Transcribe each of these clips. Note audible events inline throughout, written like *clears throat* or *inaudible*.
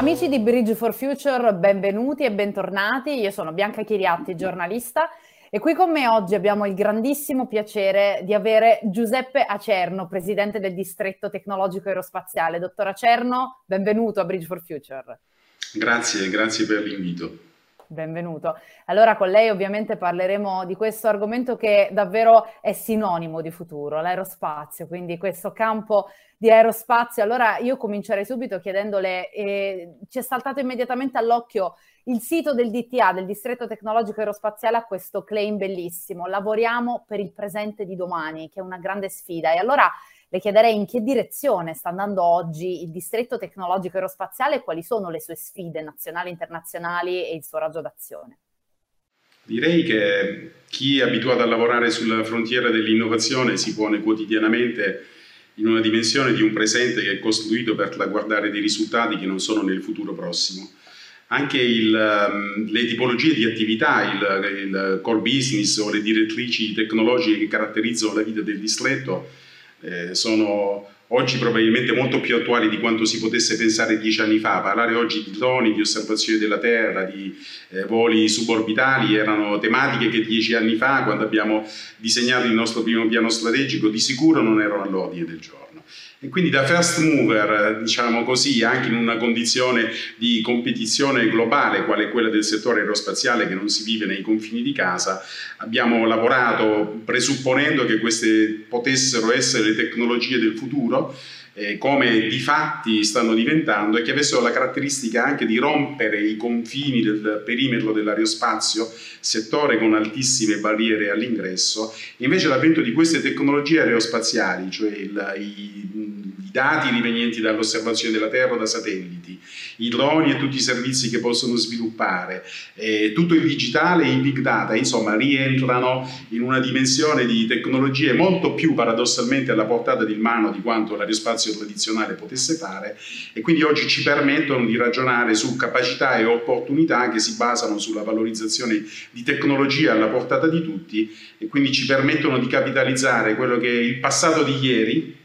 Amici di Bridge for Future, benvenuti e bentornati. Io sono Bianca Chiriatti, giornalista, e qui con me oggi abbiamo il grandissimo piacere di avere Giuseppe Acerno, presidente del distretto tecnologico aerospaziale. Dottor Acerno, benvenuto a Bridge for Future. Grazie, grazie per l'invito. Benvenuto. Allora con lei ovviamente parleremo di questo argomento che davvero è sinonimo di futuro, l'aerospazio, quindi questo campo di aerospazio. Allora io comincerei subito chiedendole, eh, ci è saltato immediatamente all'occhio il sito del DTA, del Distretto Tecnologico Aerospaziale, ha questo claim bellissimo, lavoriamo per il presente di domani, che è una grande sfida. E allora le chiederei in che direzione sta andando oggi il distretto tecnologico aerospaziale e quali sono le sue sfide nazionali e internazionali e il suo raggio d'azione. Direi che chi è abituato a lavorare sulla frontiera dell'innovazione si pone quotidianamente in una dimensione di un presente che è costruito per guardare dei risultati che non sono nel futuro prossimo. Anche il, um, le tipologie di attività, il, il core business o le direttrici tecnologiche che caratterizzano la vita del distretto eh, sono oggi probabilmente molto più attuali di quanto si potesse pensare dieci anni fa. Parlare oggi di droni, di osservazione della Terra, di eh, voli suborbitali erano tematiche che dieci anni fa, quando abbiamo disegnato il nostro primo piano strategico, di sicuro non erano all'ordine del giorno. E quindi da first mover, diciamo così, anche in una condizione di competizione globale, quale quella del settore aerospaziale che non si vive nei confini di casa, abbiamo lavorato presupponendo che queste potessero essere le tecnologie del futuro, eh, come di fatti stanno diventando e che avessero la caratteristica anche di rompere i confini del perimetro dell'aerospazio, settore con altissime barriere all'ingresso. Invece l'avvento di queste tecnologie aerospaziali, cioè il, i dati rivenienti dall'osservazione della Terra da satelliti, i droni e tutti i servizi che possono sviluppare, eh, tutto il digitale e i big data, insomma, rientrano in una dimensione di tecnologie molto più paradossalmente alla portata di mano di quanto l'aerospazio tradizionale potesse fare e quindi oggi ci permettono di ragionare su capacità e opportunità che si basano sulla valorizzazione di tecnologie alla portata di tutti e quindi ci permettono di capitalizzare quello che è il passato di ieri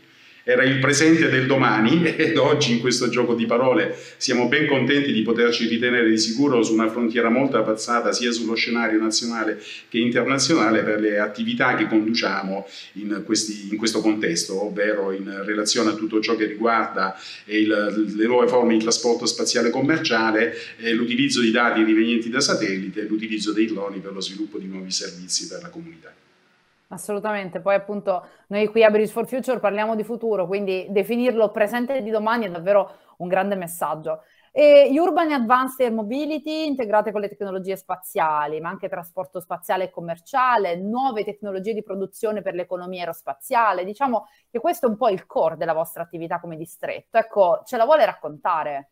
era il presente del domani *laughs* ed oggi in questo gioco di parole siamo ben contenti di poterci ritenere di sicuro su una frontiera molto avanzata sia sullo scenario nazionale che internazionale per le attività che conduciamo in, questi, in questo contesto, ovvero in relazione a tutto ciò che riguarda il, le nuove forme di trasporto spaziale commerciale, l'utilizzo di dati rivenienti da satellite e l'utilizzo dei droni per lo sviluppo di nuovi servizi per la comunità. Assolutamente, poi appunto noi qui a Bridge for Future parliamo di futuro, quindi definirlo presente di domani è davvero un grande messaggio. E Urban Advanced Air Mobility integrate con le tecnologie spaziali, ma anche trasporto spaziale e commerciale, nuove tecnologie di produzione per l'economia aerospaziale. Diciamo che questo è un po' il core della vostra attività come distretto. Ecco, ce la vuole raccontare?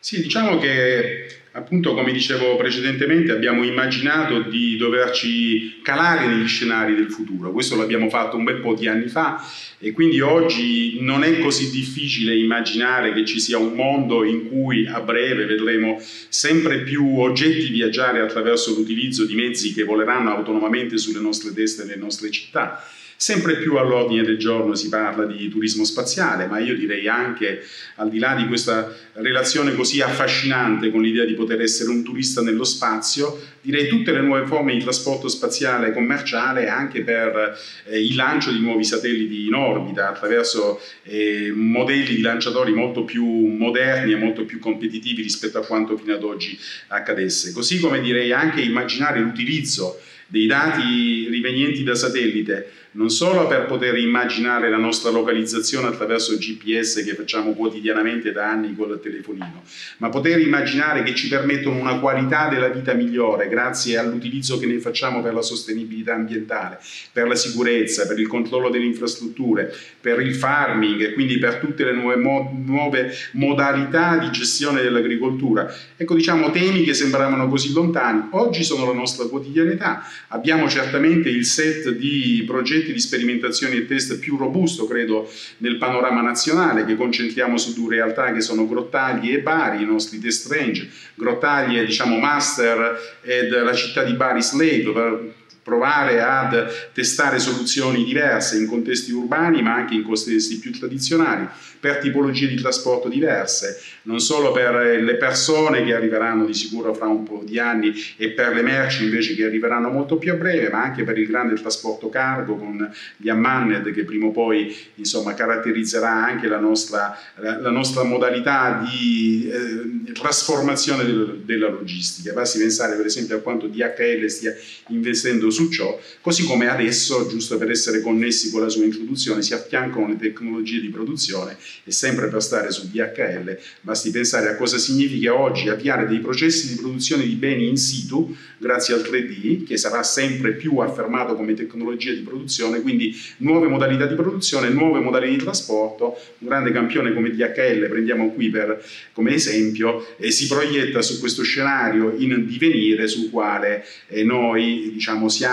Sì, diciamo che appunto come dicevo precedentemente abbiamo immaginato di doverci calare negli scenari del futuro, questo l'abbiamo fatto un bel po' di anni fa e quindi oggi non è così difficile immaginare che ci sia un mondo in cui a breve vedremo sempre più oggetti viaggiare attraverso l'utilizzo di mezzi che voleranno autonomamente sulle nostre teste e nelle nostre città Sempre più all'ordine del giorno si parla di turismo spaziale, ma io direi anche, al di là di questa relazione così affascinante con l'idea di poter essere un turista nello spazio, direi tutte le nuove forme di trasporto spaziale commerciale anche per eh, il lancio di nuovi satelliti in orbita attraverso eh, modelli di lanciatori molto più moderni e molto più competitivi rispetto a quanto fino ad oggi accadesse. Così come direi anche immaginare l'utilizzo dei dati rivenienti da satellite, non solo per poter immaginare la nostra localizzazione attraverso il GPS che facciamo quotidianamente da anni con il telefonino, ma poter immaginare che ci permettono una qualità della vita migliore grazie all'utilizzo che ne facciamo per la sostenibilità ambientale, per la sicurezza, per il controllo delle infrastrutture, per il farming e quindi per tutte le nuove, mo nuove modalità di gestione dell'agricoltura. Ecco, diciamo temi che sembravano così lontani, oggi sono la nostra quotidianità Abbiamo certamente il set di progetti di sperimentazione e test più robusto, credo, nel panorama nazionale, che concentriamo su due realtà che sono Grottaglie e Bari, i nostri test range. Grottaglie, diciamo, master ed la città di Bari slave, provare ad testare soluzioni diverse in contesti urbani ma anche in contesti più tradizionali, per tipologie di trasporto diverse, non solo per le persone che arriveranno di sicuro fra un po' di anni e per le merci invece che arriveranno molto più a breve, ma anche per il grande trasporto cargo con gli Ammanned che prima o poi insomma, caratterizzerà anche la nostra, la nostra modalità di eh, trasformazione del, della logistica. Basti pensare per esempio a quanto DHL stia investendo su ciò, così come adesso, giusto per essere connessi con la sua introduzione, si affiancano le tecnologie di produzione e sempre per stare su DHL, basti pensare a cosa significa oggi avviare dei processi di produzione di beni in situ grazie al 3D, che sarà sempre più affermato come tecnologia di produzione, quindi nuove modalità di produzione, nuove modalità di trasporto, un grande campione come DHL, prendiamo qui per, come esempio, e si proietta su questo scenario in divenire sul quale eh, noi diciamo, siamo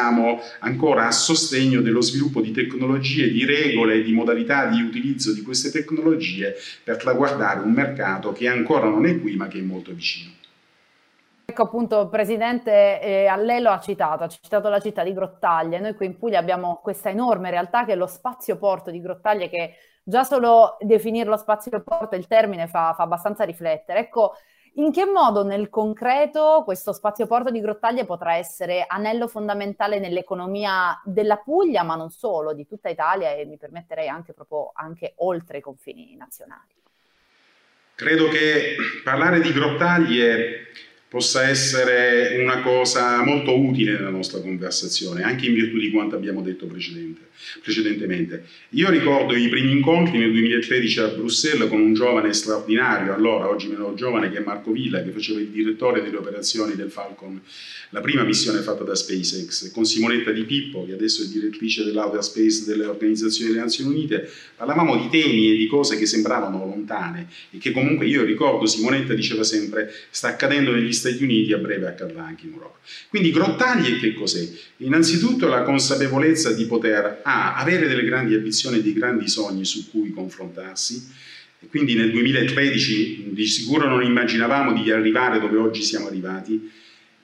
ancora a sostegno dello sviluppo di tecnologie, di regole, di modalità di utilizzo di queste tecnologie per traguardare un mercato che ancora non è qui ma che è molto vicino. Ecco appunto, Presidente, eh, a lei lo ha citato, ha citato la città di Grottaglie. Noi qui in Puglia abbiamo questa enorme realtà che è lo spazio porto di Grottaglie che già solo definirlo spazio porto, il termine fa, fa abbastanza riflettere. Ecco, in che modo nel concreto questo spazio porto di Grottaglie potrà essere anello fondamentale nell'economia della Puglia, ma non solo, di tutta Italia e mi permetterei anche proprio anche oltre i confini nazionali? Credo che parlare di Grottaglie possa essere una cosa molto utile nella nostra conversazione, anche in virtù di quanto abbiamo detto precedentemente. Io ricordo i primi incontri nel 2013 a Bruxelles con un giovane straordinario, allora oggi meno giovane, che è Marco Villa, che faceva il direttore delle operazioni del Falcon, la prima missione fatta da SpaceX, con Simonetta Di Pippo, che adesso è direttrice dell'Outer Space delle organizzazioni delle Nazioni Unite, parlavamo di temi e di cose che sembravano lontane e che comunque io ricordo, Simonetta diceva sempre, sta accadendo negli Stati Uniti a breve accadrà anche in Europa. Quindi Grottaglie che cos'è? Innanzitutto la consapevolezza di poter A, avere delle grandi ambizioni e dei grandi sogni su cui confrontarsi, quindi nel 2013 di sicuro non immaginavamo di arrivare dove oggi siamo arrivati,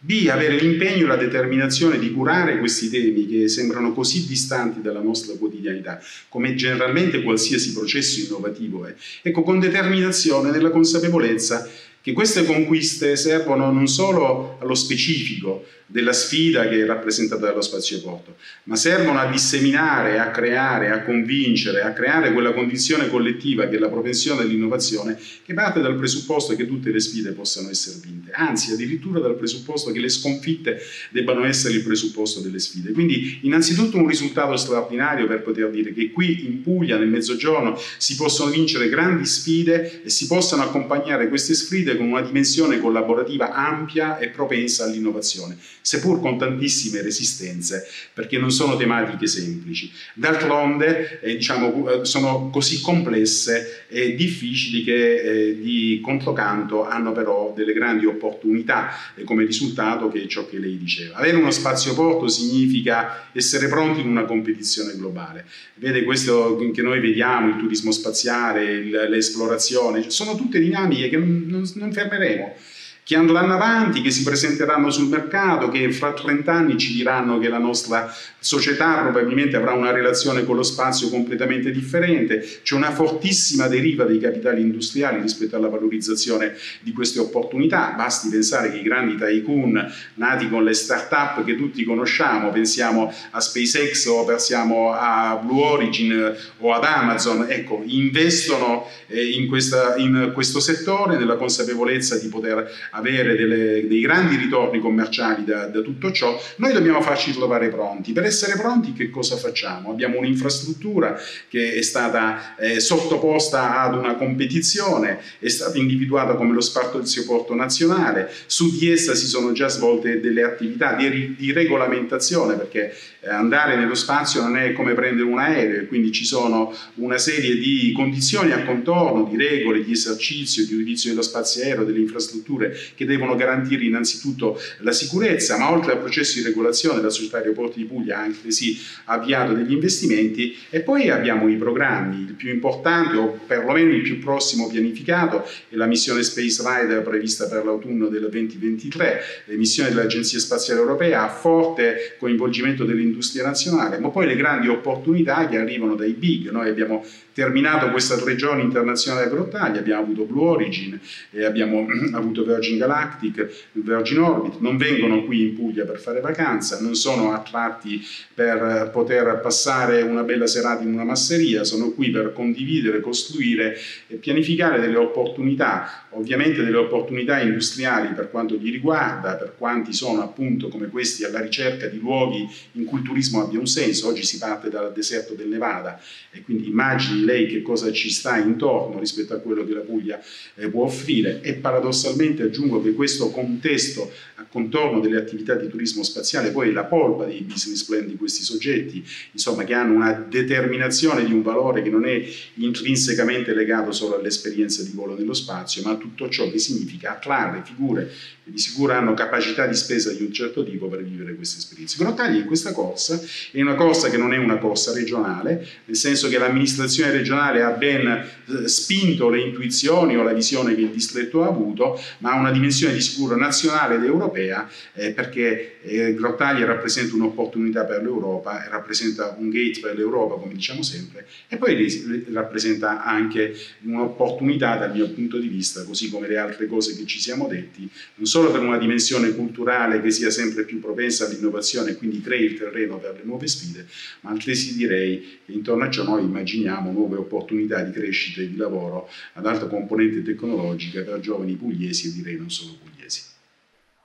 B, avere l'impegno e la determinazione di curare questi temi che sembrano così distanti dalla nostra quotidianità, come generalmente qualsiasi processo innovativo è. Ecco, con determinazione nella consapevolezza che queste conquiste servono non solo allo specifico della sfida che è rappresentata dallo spazioporto, ma servono a disseminare, a creare, a convincere, a creare quella condizione collettiva che è la propensione all'innovazione, che parte dal presupposto che tutte le sfide possano essere vinte, anzi addirittura dal presupposto che le sconfitte debbano essere il presupposto delle sfide. Quindi innanzitutto un risultato straordinario per poter dire che qui in Puglia, nel Mezzogiorno, si possono vincere grandi sfide e si possano accompagnare queste sfide con una dimensione collaborativa ampia e propensa all'innovazione seppur con tantissime resistenze, perché non sono tematiche semplici. D'altronde eh, diciamo, eh, sono così complesse e difficili che eh, di controcanto hanno però delle grandi opportunità eh, come risultato che è ciò che lei diceva. Avere uno spazio porto significa essere pronti in una competizione globale. Vede questo che noi vediamo, il turismo spaziale, l'esplorazione, sono tutte dinamiche che non, non, non fermeremo che andranno avanti, che si presenteranno sul mercato, che fra 30 anni ci diranno che la nostra società probabilmente avrà una relazione con lo spazio completamente differente, c'è una fortissima deriva dei capitali industriali rispetto alla valorizzazione di queste opportunità, basti pensare che i grandi tycoon nati con le start-up che tutti conosciamo, pensiamo a SpaceX o pensiamo a Blue Origin o ad Amazon, ecco, investono eh, in, questa, in questo settore nella consapevolezza di poter avere delle, dei grandi ritorni commerciali da, da, tutto ciò, noi dobbiamo farci trovare pronti. Per essere pronti che cosa facciamo? Abbiamo un'infrastruttura che è stata eh, sottoposta ad una competizione, è stata individuata come lo spazio porto nazionale, su di essa si sono già svolte delle attività di, di regolamentazione perché eh, andare nello spazio non è come prendere un aereo, quindi ci sono una serie di condizioni a contorno, di regole, di esercizio, di utilizzo dello spazio aereo, delle infrastrutture che devono garantire innanzitutto la sicurezza, ma oltre al processo di regolazione la società aeroporti di Puglia ha anche sì avviato degli investimenti e poi abbiamo i programmi, il più importante o perlomeno il più prossimo pianificato è la missione Space Rider prevista per l'autunno del 2023, le missioni dell'Agenzia Spaziale Europea a forte coinvolgimento dell'industria nazionale, ma poi le grandi opportunità che arrivano dai big. Noi abbiamo terminato questa tre giorni internazionale a Grottaglia, abbiamo avuto Blue Origin, abbiamo *clears throat* avuto Virgin Galactic, Virgin Orbit, non vengono qui in Puglia per fare vacanza, non sono attratti per poter passare una bella serata in una masseria, sono qui per condividere, costruire e pianificare delle opportunità, ovviamente delle opportunità industriali per quanto li riguarda, per quanti sono appunto come questi alla ricerca di luoghi in cui il turismo abbia un senso, oggi si parte dal deserto del Nevada e quindi immagini lei che cosa ci sta intorno rispetto a quello che la Puglia eh, può offrire. E paradossalmente aggiungo che questo contesto a contorno delle attività di turismo spaziale poi è la polpa dei business plan di questi soggetti, insomma che hanno una determinazione di un valore che non è intrinsecamente legato solo all'esperienza di volo nello spazio, ma a tutto ciò che significa attrarre figure che di sicuro hanno capacità di spesa di un certo tipo per vivere queste esperienze. Grottaglia in questa corsa è una corsa che non è una corsa regionale, nel senso che l'amministrazione regionale ha ben eh, spinto le intuizioni o la visione che il distretto ha avuto, ma ha una dimensione di sicuro nazionale ed europea eh, perché eh, Grottaglia rappresenta un'opportunità per l'Europa, rappresenta un gate per l'Europa, come diciamo sempre, e poi rappresenta anche un'opportunità dal mio punto di vista, così come le altre cose che ci siamo detti, non solo per una dimensione culturale che sia sempre più propensa all'innovazione e quindi crei il terreno per le nuove sfide, ma altresì direi che intorno a ciò noi immaginiamo nuove opportunità di crescita e di lavoro ad alta componente tecnologica per giovani pugliesi e direi non solo pugliesi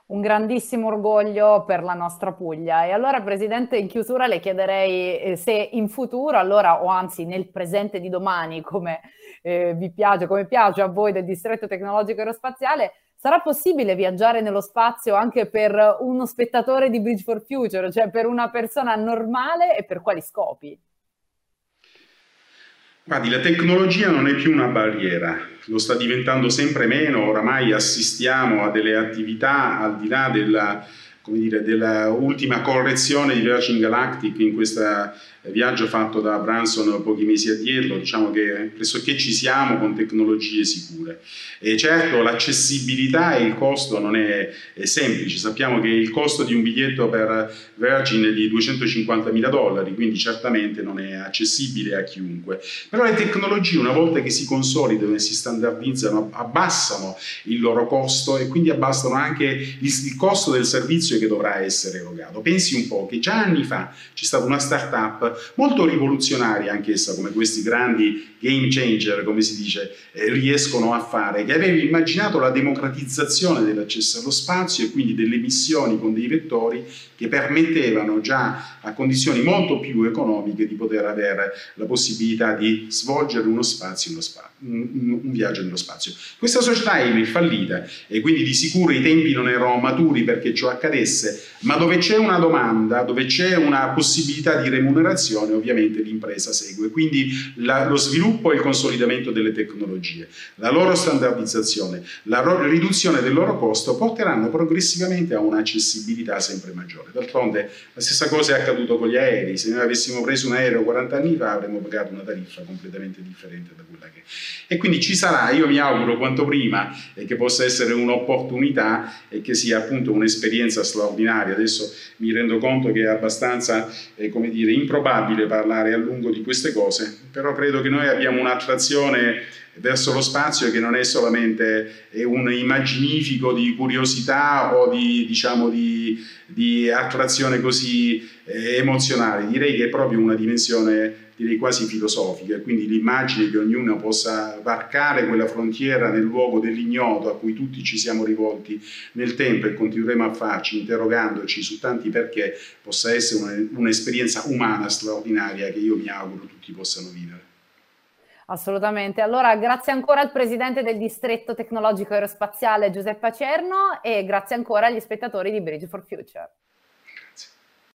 un grandissimo orgoglio per la nostra Puglia. E allora, Presidente, in chiusura le chiederei eh, se in futuro, allora, o anzi nel presente di domani, come eh, vi piace, come piace a voi del distretto tecnologico aerospaziale, sarà possibile viaggiare nello spazio anche per uno spettatore di Bridge for Future, cioè per una persona normale e per quali scopi? Guardi, la tecnologia non è più una barriera, lo sta diventando sempre meno, oramai assistiamo a delle attività al di là della, della ultima correzione di Virgin Galactic in questa viaggio fatto da Branson pochi mesi addietro, diciamo che pressoché ci siamo con tecnologie sicure. E certo l'accessibilità e il costo non è, è, semplice, sappiamo che il costo di un biglietto per Virgin è di 250 mila dollari, quindi certamente non è accessibile a chiunque. Però le tecnologie una volta che si consolidano e si standardizzano abbassano il loro costo e quindi abbassano anche il, il costo del servizio che dovrà essere erogato. Pensi un po' che già anni fa c'è stata una startup molto rivoluzionaria anch'essa, come questi grandi game changer, come si dice, eh, riescono a fare, che aveva immaginato la democratizzazione dell'accesso allo spazio e quindi delle missioni con dei vettori che permettevano già a condizioni molto più economiche di poter avere la possibilità di svolgere uno spazio, uno spazio un, un, viaggio nello spazio. Questa società è fallita e quindi di sicuro i tempi non erano maturi perché ciò accadesse, ma dove c'è una domanda, dove c'è una possibilità di remunerazione, ovviamente l'impresa segue. Quindi la, lo sviluppo e il consolidamento delle tecnologie, la loro standardizzazione, la ro- riduzione del loro costo porteranno progressivamente a un'accessibilità sempre maggiore. D'altronde la stessa cosa è accaduto con gli aerei, se noi avessimo preso un aereo 40 anni fa avremmo pagato una tariffa completamente differente da quella che è. E quindi ci sarà, io mi auguro quanto prima eh, che possa essere un'opportunità e che sia appunto un'esperienza straordinaria. Adesso mi rendo conto che è abbastanza, eh, come dire, improbabile parlare a lungo di queste cose, però credo che noi abbiamo un'attrazione verso lo spazio che non è solamente un immaginifico di curiosità o di, diciamo, di, di attrazione così eh, emozionale, direi che è proprio una dimensione direi quasi filosofica, quindi l'immagine che ognuno possa varcare quella frontiera nel luogo dell'ignoto a cui tutti ci siamo rivolti nel tempo e continueremo a farci interrogandoci su tanti perché possa essere un'esperienza umana straordinaria che io mi auguro tutti possano vivere. Assolutamente. Allora, grazie ancora al presidente del distretto tecnologico aerospaziale Giuseppe Acerno e grazie ancora agli spettatori di Bridge for Future.